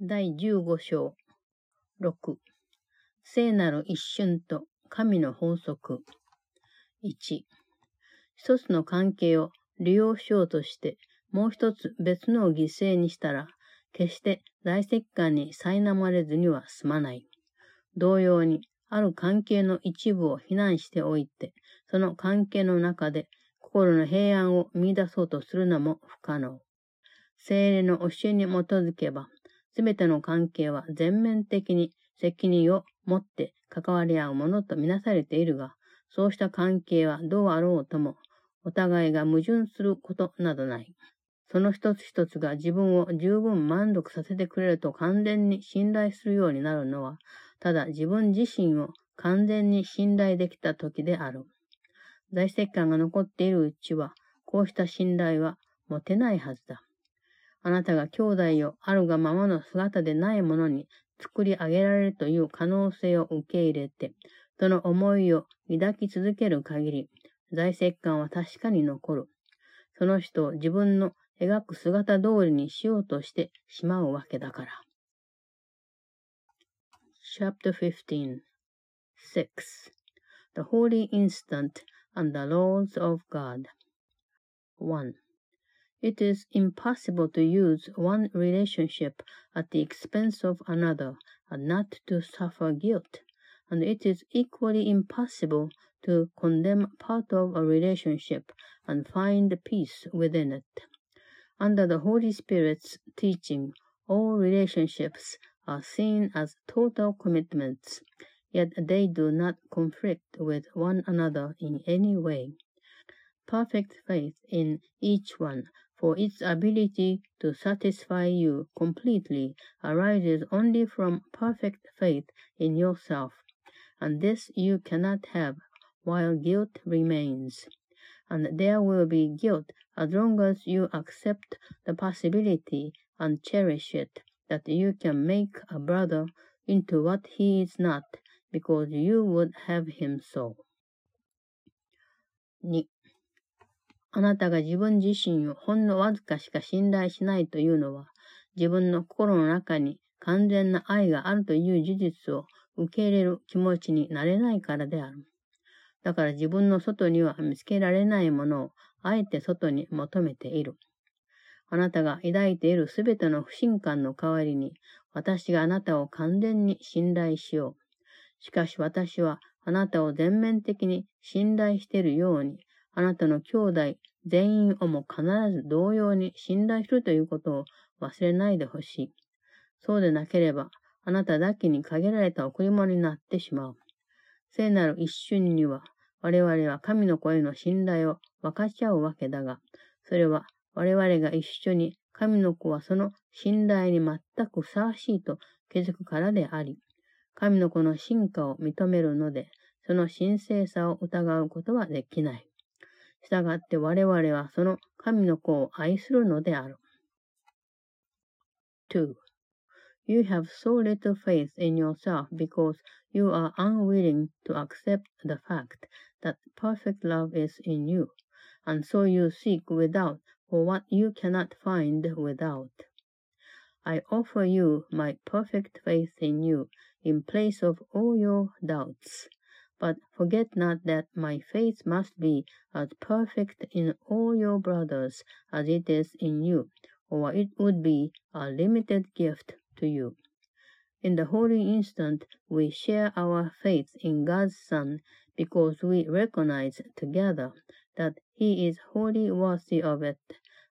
第15章6聖なる一瞬と神の法則1一つの関係を利用しようとしてもう一つ別のを犠牲にしたら決して大石棺に苛まれずには済まない。同様にある関係の一部を非難しておいてその関係の中で心の平安を見出そうとするのも不可能。精霊の教えに基づけばすべての関係は全面的に責任を持って関わり合うものとみなされているが、そうした関係はどうあろうとも、お互いが矛盾することなどない。その一つ一つが自分を十分満足させてくれると完全に信頼するようになるのは、ただ自分自身を完全に信頼できた時である。在籍感が残っているうちは、こうした信頼は持てないはずだ。あなたが兄弟をあるがままの姿でないものに作り上げられるという可能性を受け入れて、その思いを抱き続ける限り、在籍感は確かに残る。その人を自分の描く姿通りにしようとしてしまうわけだから。Chapter 15 6. The Holy Instant and the Laws of God 1. It is impossible to use one relationship at the expense of another and not to suffer guilt, and it is equally impossible to condemn part of a relationship and find peace within it. Under the Holy Spirit's teaching, all relationships are seen as total commitments, yet they do not conflict with one another in any way. Perfect faith in each one for its ability to satisfy you completely arises only from perfect faith in yourself, and this you cannot have while guilt remains. And there will be guilt as long as you accept the possibility and cherish it that you can make a brother into what he is not because you would have him so. 2. あなたが自分自身をほんのわずかしか信頼しないというのは、自分の心の中に完全な愛があるという事実を受け入れる気持ちになれないからである。だから自分の外には見つけられないものをあえて外に求めている。あなたが抱いているすべての不信感の代わりに、私があなたを完全に信頼しよう。しかし私はあなたを全面的に信頼しているように、あなたの兄弟全員をも必ず同様に信頼するということを忘れないでほしい。そうでなければ、あなただけに限られた贈り物になってしまう。聖なる一瞬には、我々は神の声の信頼を分かち合うわけだが、それは我々が一緒に神の子はその信頼に全くふさわしいと気づくからであり、神の子の進化を認めるので、その神聖さを疑うことはできない。したがって我々はその神の子を愛するのである。2. You have so little faith in yourself because you are unwilling to accept the fact that perfect love is in you, and so you seek without for what you cannot find without. I offer you my perfect faith in you in place of all your doubts. but forget not that my faith must be as perfect in all your brothers as it is in you, or it would be a limited gift to you. In the holy instant, we share our faith in God's Son because we recognize together that He is wholly worthy of it,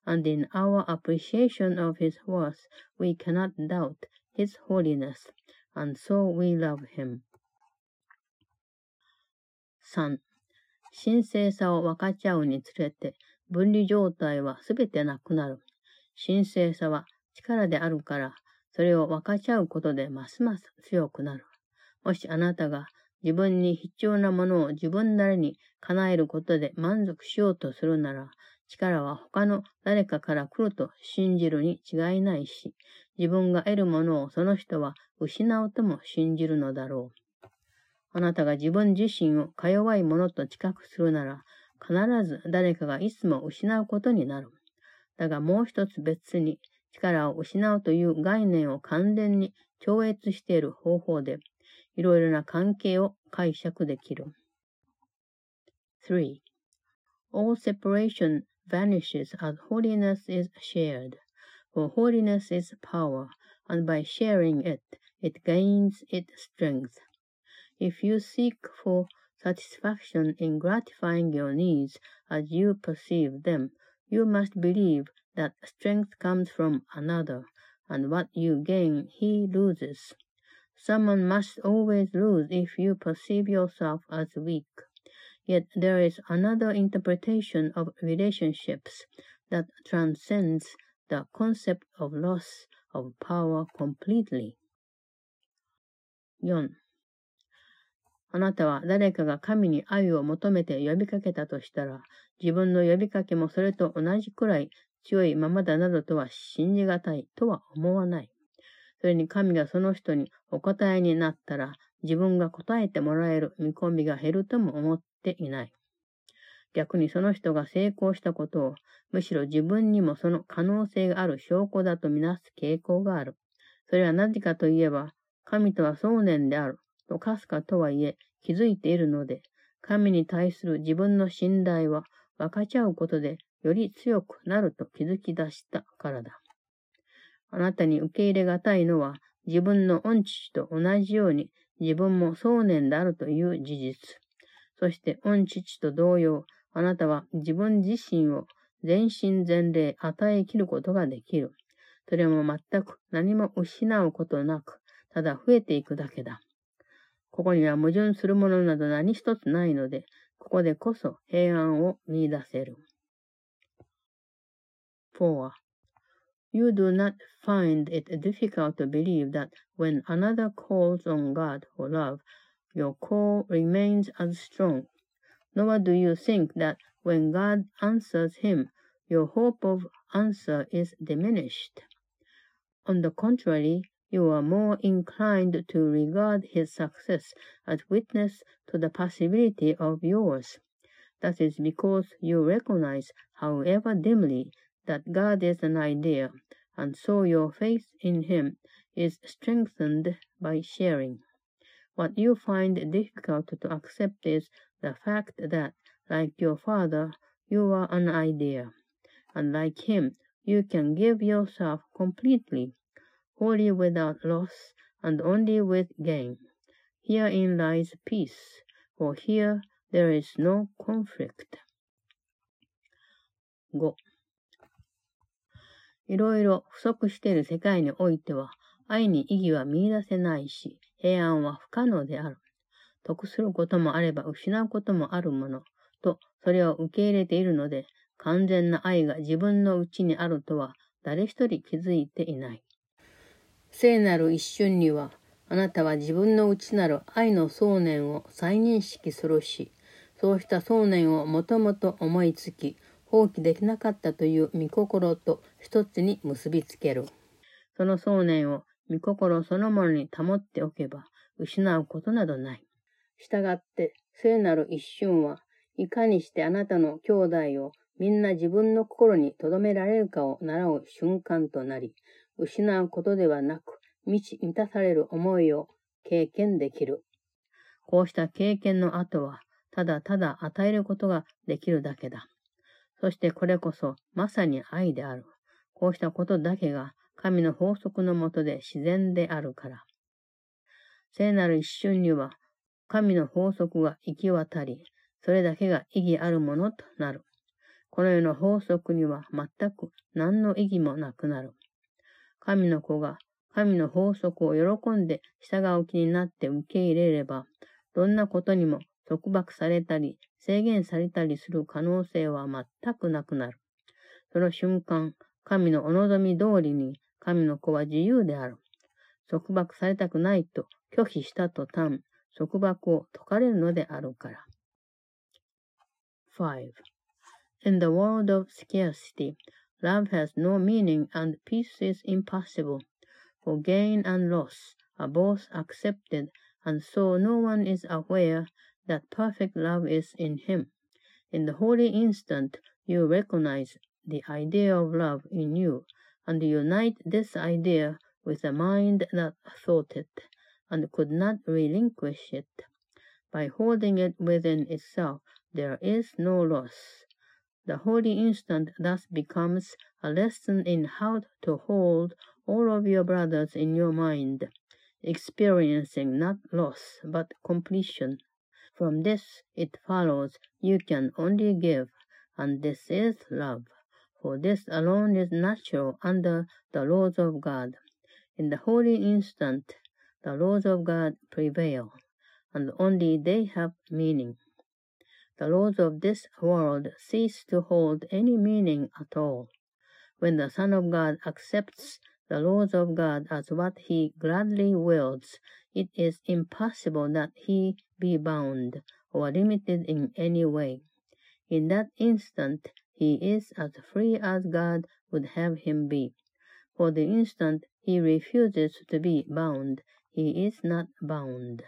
and in our appreciation of His worth, we cannot doubt His holiness, and so we love Him. 3. 神聖さを分かち合うにつれて、分離状態はすべてなくなる。神聖さは力であるから、それを分かち合うことでますます強くなる。もしあなたが自分に必要なものを自分なりに叶えることで満足しようとするなら、力は他の誰かから来ると信じるに違いないし、自分が得るものをその人は失うとも信じるのだろう。あなたが自分自身をか弱いものと知覚するなら、必ず誰かがいつも失うことになる。だがもう一つ別に、力を失うという概念を完全に超越している方法で、いろいろな関係を解釈できる。3. All separation vanishes as holiness is shared, for holiness is power, and by sharing it, it gains its strength. If you seek for satisfaction in gratifying your needs as you perceive them, you must believe that strength comes from another, and what you gain he loses. Someone must always lose if you perceive yourself as weak. Yet there is another interpretation of relationships that transcends the concept of loss of power completely. 4. あなたは誰かが神に愛を求めて呼びかけたとしたら、自分の呼びかけもそれと同じくらい強いままだなどとは信じがたいとは思わない。それに神がその人にお答えになったら、自分が答えてもらえる見込みが減るとも思っていない。逆にその人が成功したことを、むしろ自分にもその可能性がある証拠だとみなす傾向がある。それはなぜかといえば、神とは想念であるとかすかとはいえ気づいているので、神に対する自分の信頼は分かち合うことでより強くなると気づき出したからだ。あなたに受け入れがたいのは、自分の恩父と同じように自分も想念であるという事実。そして恩父と同様、あなたは自分自身を全身全霊与えきることができる。それも全く何も失うことなく、ただ増えていくだけだ。ここには矛盾するものなど何一つないので、ここでこそ平安を見出せる。4. You do not find it difficult to believe that when another calls on God for love, your call remains as strong. Nor do you think that when God answers him, your hope of answer is diminished. On the contrary, you are more inclined to regard his success as witness to the possibility of yours. That is because you recognize, however dimly, that God is an idea, and so your faith in Him is strengthened by sharing. What you find difficult to accept is the fact that, like your Father, you are an idea, and like Him, you can give yourself completely, wholly without loss, and only with gain. Herein lies peace, for here there is no conflict. 5. いろいろ不足している世界においては、愛に意義は見出せないし、平安は不可能である。得することもあれば失うこともあるもの、と、それを受け入れているので、完全な愛が自分のうちにあるとは、誰一人気づいていない。聖なる一瞬には、あなたは自分の内なる愛の想念を再認識するし、そうした想念をもともと思いつき、放棄できなかったという御心と一つに結びつける。その想念を御心そのものに保っておけば、失うことなどない。したがって、聖なる一瞬はいかにしてあなたの兄弟をみんな自分の心に留められるかを習う瞬間となり、失うことではなく、満ち満たされる思いを経験できる。こうした経験の後は、ただただ与えることができるだけだ。そしてこれこそまさに愛である。こうしたことだけが神の法則のもとで自然であるから。聖なる一瞬には神の法則が行き渡り、それだけが意義あるものとなる。この世の法則には全く何の意義もなくなる。神の子が神の法則を喜んで従う気になって受け入れれば、どんなことにも束縛されたり、制限されたりする可能性は全くなくなる。その瞬間、神のお望み通りに神の子は自由である。束縛されたくないと拒否したと端、束縛を解かれるのであるから。5. In the world of scarcity, love has no meaning and peace is impossible, for gain and loss are both accepted, and so no one is aware that perfect love is in him. In the holy instant, you recognize the idea of love in you, and unite this idea with a mind that thought it, and could not relinquish it. By holding it within itself, there is no loss. The holy instant thus becomes a lesson in how to hold all of your brothers in your mind, experiencing not loss but completion. From this it follows you can only give, and this is love. For this alone is natural under the laws of God. In the holy instant, the laws of God prevail, and only they have meaning. The laws of this world cease to hold any meaning at all. When the Son of God accepts the laws of God as what he gladly wills, it is impossible that he be bound or limited in any way. In that instant, he is as free as God would have him be. For the instant he refuses to be bound, he is not bound.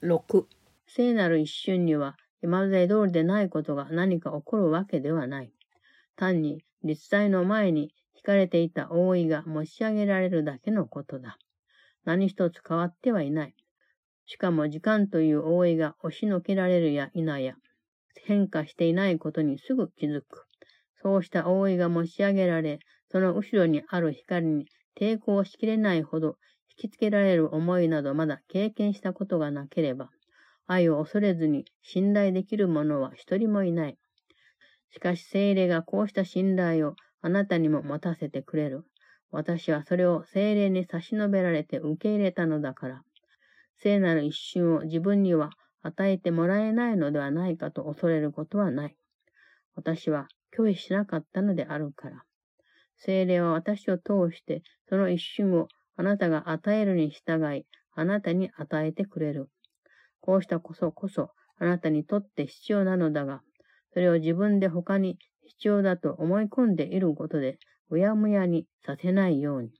6. 聖なる一瞬には、今まで通りでないことが何か起こるわけではない。単に立体の前に引かれていた覆いが持ち上げられるだけのことだ。何一つ変わってはいない。しかも時間という覆いが押しのけられるや否や、変化していないことにすぐ気づく。そうした覆いが持ち上げられ、その後ろにある光に抵抗しきれないほど引きつけられる思いなどまだ経験したことがなければ、愛を恐れずに信頼できる者は一人もいない。しかし精霊がこうした信頼をあなたにも持たせてくれる。私はそれを精霊に差し伸べられて受け入れたのだから。聖なる一瞬を自分には与えてもらえないのではないかと恐れることはない。私は拒否しなかったのであるから。精霊は私を通してその一瞬をあなたが与えるに従い、あなたに与えてくれる。こうしたこそこそあなたにとって必要なのだが、それを自分で他に必要だと思い込んでいることで、うやむやにさせないように。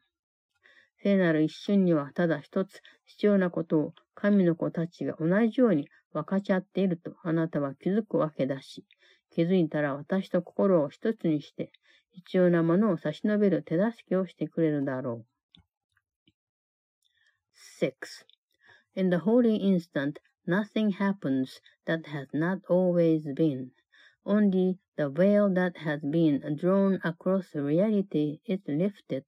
聖なる一瞬にはただ一つ必要なことを神の子たちが同じように分かち合っているとあなたは気づくわけだし、気づいたら私と心を一つにして必要なものを差し伸べる手助けをしてくれるだろう。6. In the holy instant, nothing happens that has not always been. Only the veil that has been drawn across reality is lifted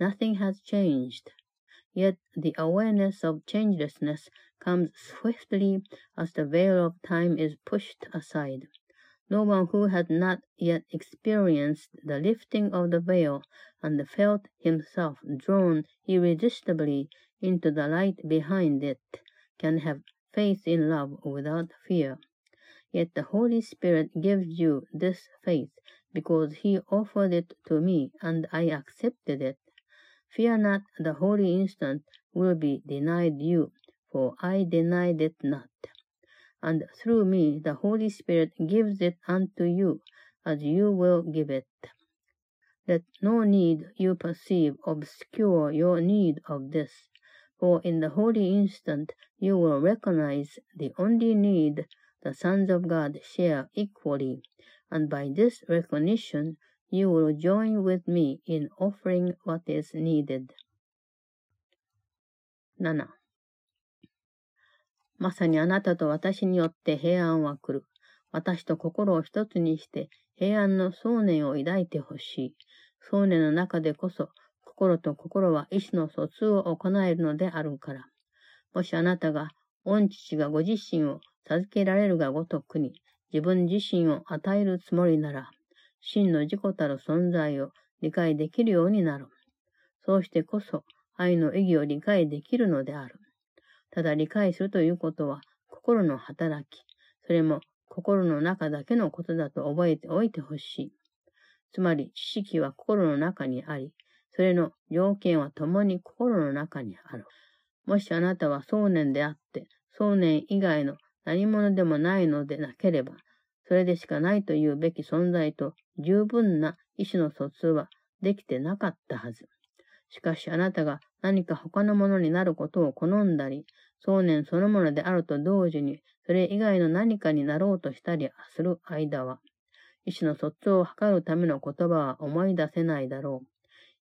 Nothing has changed. Yet the awareness of changelessness comes swiftly as the veil of time is pushed aside. No one who has not yet experienced the lifting of the veil and felt himself drawn irresistibly into the light behind it can have faith in love without fear. Yet the Holy Spirit gives you this faith because He offered it to me and I accepted it. Fear not, the holy instant will be denied you, for I denied it not. And through me the Holy Spirit gives it unto you, as you will give it. Let no need you perceive obscure your need of this, for in the holy instant you will recognize the only need the sons of God share equally, and by this recognition you will join with me in offering what is needed. 7. まさにあなたと私によって平安は来る。私と心を一つにして平安の想念を抱いてほしい。想念の中でこそ心と心は意志の疎通を行えるのであるから。もしあなたが御父がご自身を授けられるがごとくに自分自身を与えるつもりなら、真の自己たる存在を理解できるようになる。そうしてこそ愛の意義を理解できるのである。ただ理解するということは心の働き、それも心の中だけのことだと覚えておいてほしい。つまり知識は心の中にあり、それの条件は共に心の中にある。もしあなたは想念であって、想念以外の何者でもないのでなければ、それでしかないというべき存在と十分な意思の疎通はできてなかったはず。しかしあなたが何か他のものになることを好んだり、想念そのものであると同時に、それ以外の何かになろうとしたりする間は、意思の疎通を図るための言葉は思い出せないだろう。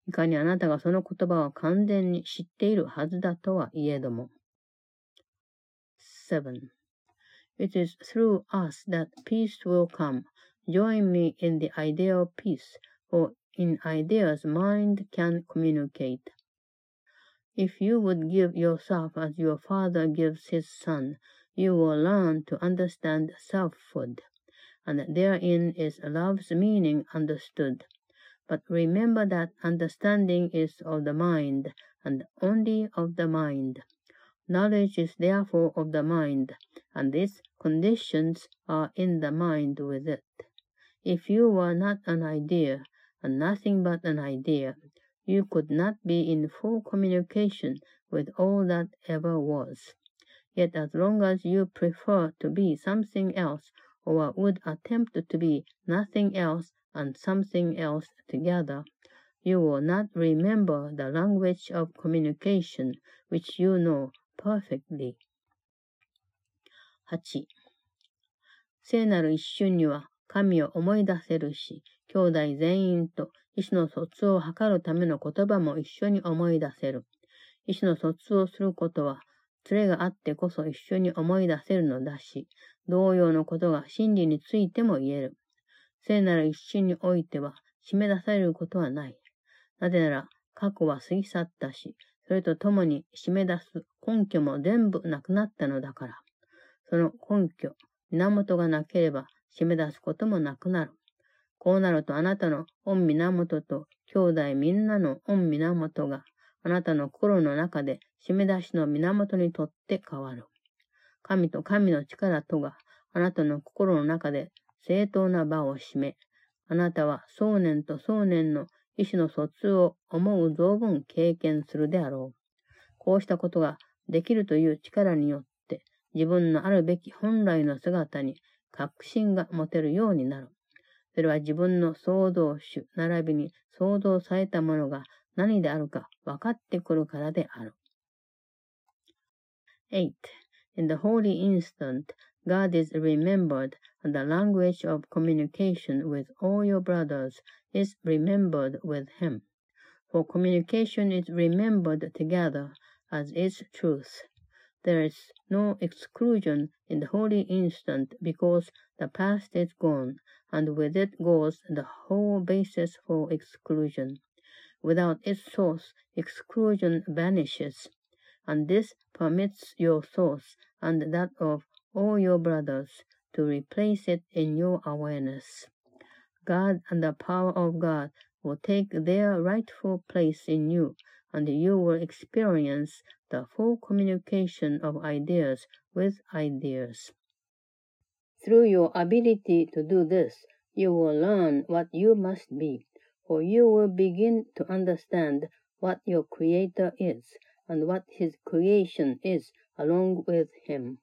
いかにあなたがその言葉を完全に知っているはずだとはいえども。7. It is through us that peace will come. Join me in the idea of peace, for in ideas mind can communicate. If you would give yourself as your father gives his son, you will learn to understand selfhood, and therein is love's meaning understood. But remember that understanding is of the mind, and only of the mind. Knowledge is therefore of the mind, and its conditions are in the mind with it. If you were not an idea, and nothing but an idea, you could not be in full communication with all that ever was. Yet as long as you prefer to be something else, or would attempt to be nothing else and something else together, you will not remember the language of communication which you know perfectly. 8. 聖なる一瞬には神を思い出せるし、兄弟全員と意思の疎通を図るための言葉も一緒に思い出せる。意思の疎通をすることは、連れがあってこそ一緒に思い出せるのだし、同様のことが真理についても言える。聖なる一瞬においては、締め出されることはない。なぜなら、過去は過ぎ去ったし、それとともに締め出す根拠も全部なくなったのだから。その根拠、源がなければ締め出すこともなくなる。こうなるとあなたの御源と兄弟みんなの御源があなたの心の中で締め出しの源にとって変わる。神と神の力とがあなたの心の中で正当な場を占め、あなたは想念と想念の意思の疎通を思う存分経験するであろう。こうしたことができるという力によって、自分のあるべき本来の姿に確信が持てるようになる。それは自分の創造主、並びに創造されたものが何であるか分かってくるからである。8. In the holy instant, God is remembered the language of communication with all your brothers is remembered with Him. For communication is remembered together as its truth. There is no exclusion in the holy instant because the past is gone, and with it goes the whole basis for exclusion. Without its source, exclusion vanishes, and this permits your source and that of all your brothers to replace it in your awareness. God and the power of God will take their rightful place in you, and you will experience the full communication of ideas with ideas. Through your ability to do this, you will learn what you must be, for you will begin to understand what your Creator is and what His creation is along with Him.